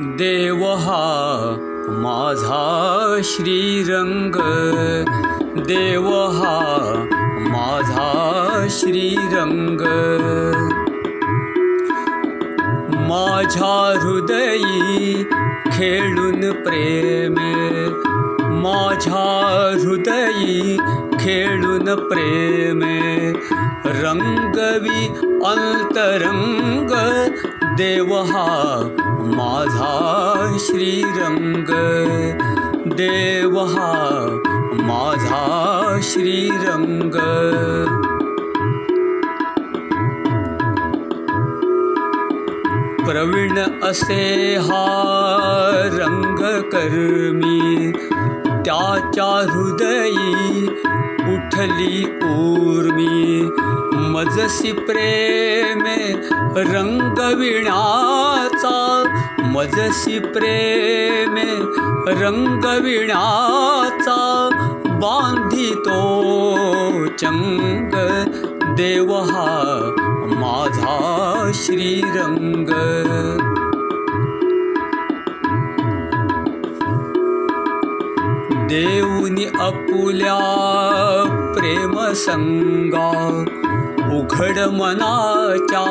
देव हा माझा श्रीरंग। देव हा माझा श्रीरंग। माझ्या हृदयी खेळून प्रेमे माझ्या हृदयी खेळून प्रेमे रंगवी अंतरंग देव हा माझा श्रीरंग देव हा माझा श्रीरंग। प्रवीण असे हा रंगकर्मी त्याच्या हृदयी उठली ऊर्मी. मजसी प्रेमे रंगविण्याचा. मजसी प्रेमे रंगविण्याचा. बांधितो चंग. देव हा माझा श्रीरंग अपुल्या प्रेमसंगा उघड मनाच्या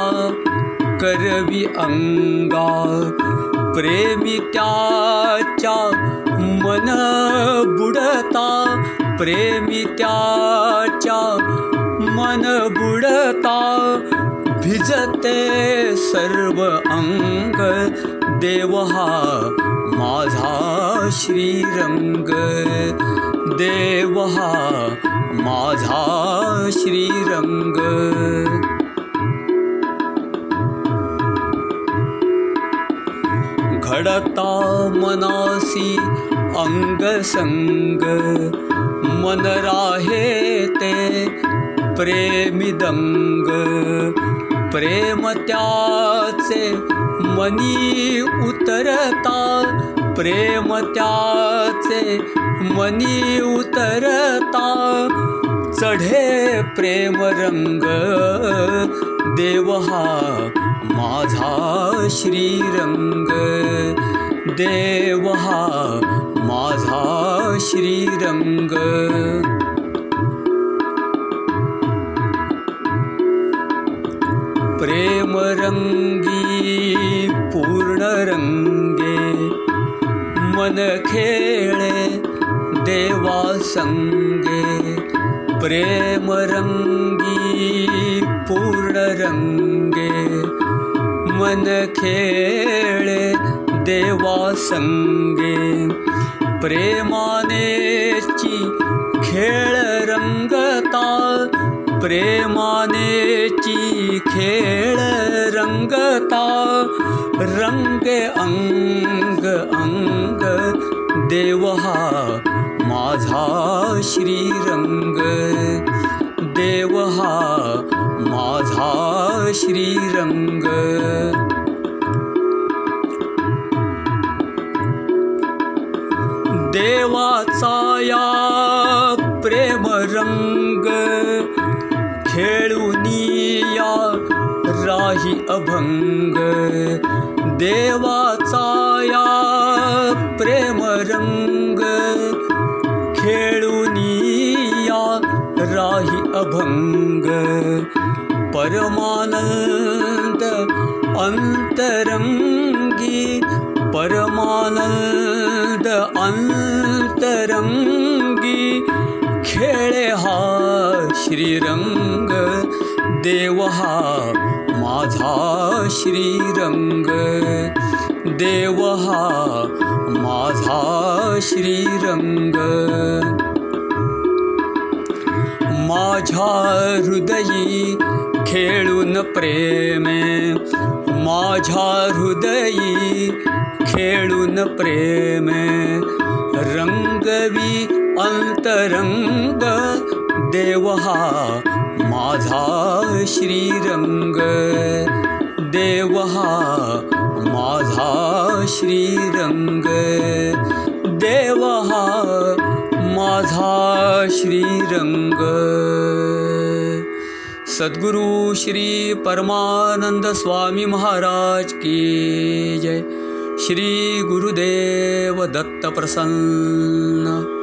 करवी अंगा प्रेमी मन बुडता प्रेमी मन बुडता भिजते सर्व अंग देव हा माझा श्रीरंग। घडता मनासी ते प्रेमिदंग प्रेम त्याचे मनी उतरता. प्रेम त्याचे मनी उतरता. चढे प्रेम रंग देव हा माझा श्रीरंग. देव हा माझा श्रीरंग प्रेम रंगी पूर्ण रंगे मन खेळे देवा संगे प्रेम रंगी पूर्ण रंगे मन खेळे देवा संगे प्रेमानेची खेळ रंगता प्रेमानेची खेळ रंगता रंगे अंग अंग देव हा माझा श्रीरंग देव हा माझा श्रीरंग। देवाचा या प्रेम रंग खेळुनिया राही अभंग देवाचा या प्रेम रंग खेळुनिया राही अभंग परमानंद अंतरंगी परमानंद अंतरंगी खेळे माझा माझा श्रीरंग माझ्या हृदयी खेळून प्रेमे माझ्या हृदयी खेळून प्रेमे। रंगवी अंतरंग देव हा माझा श्रीरंग सद्गुरु श्री परमानंद स्वामी महाराज की जय। श्री गुरुदेव दत्त प्रसन्न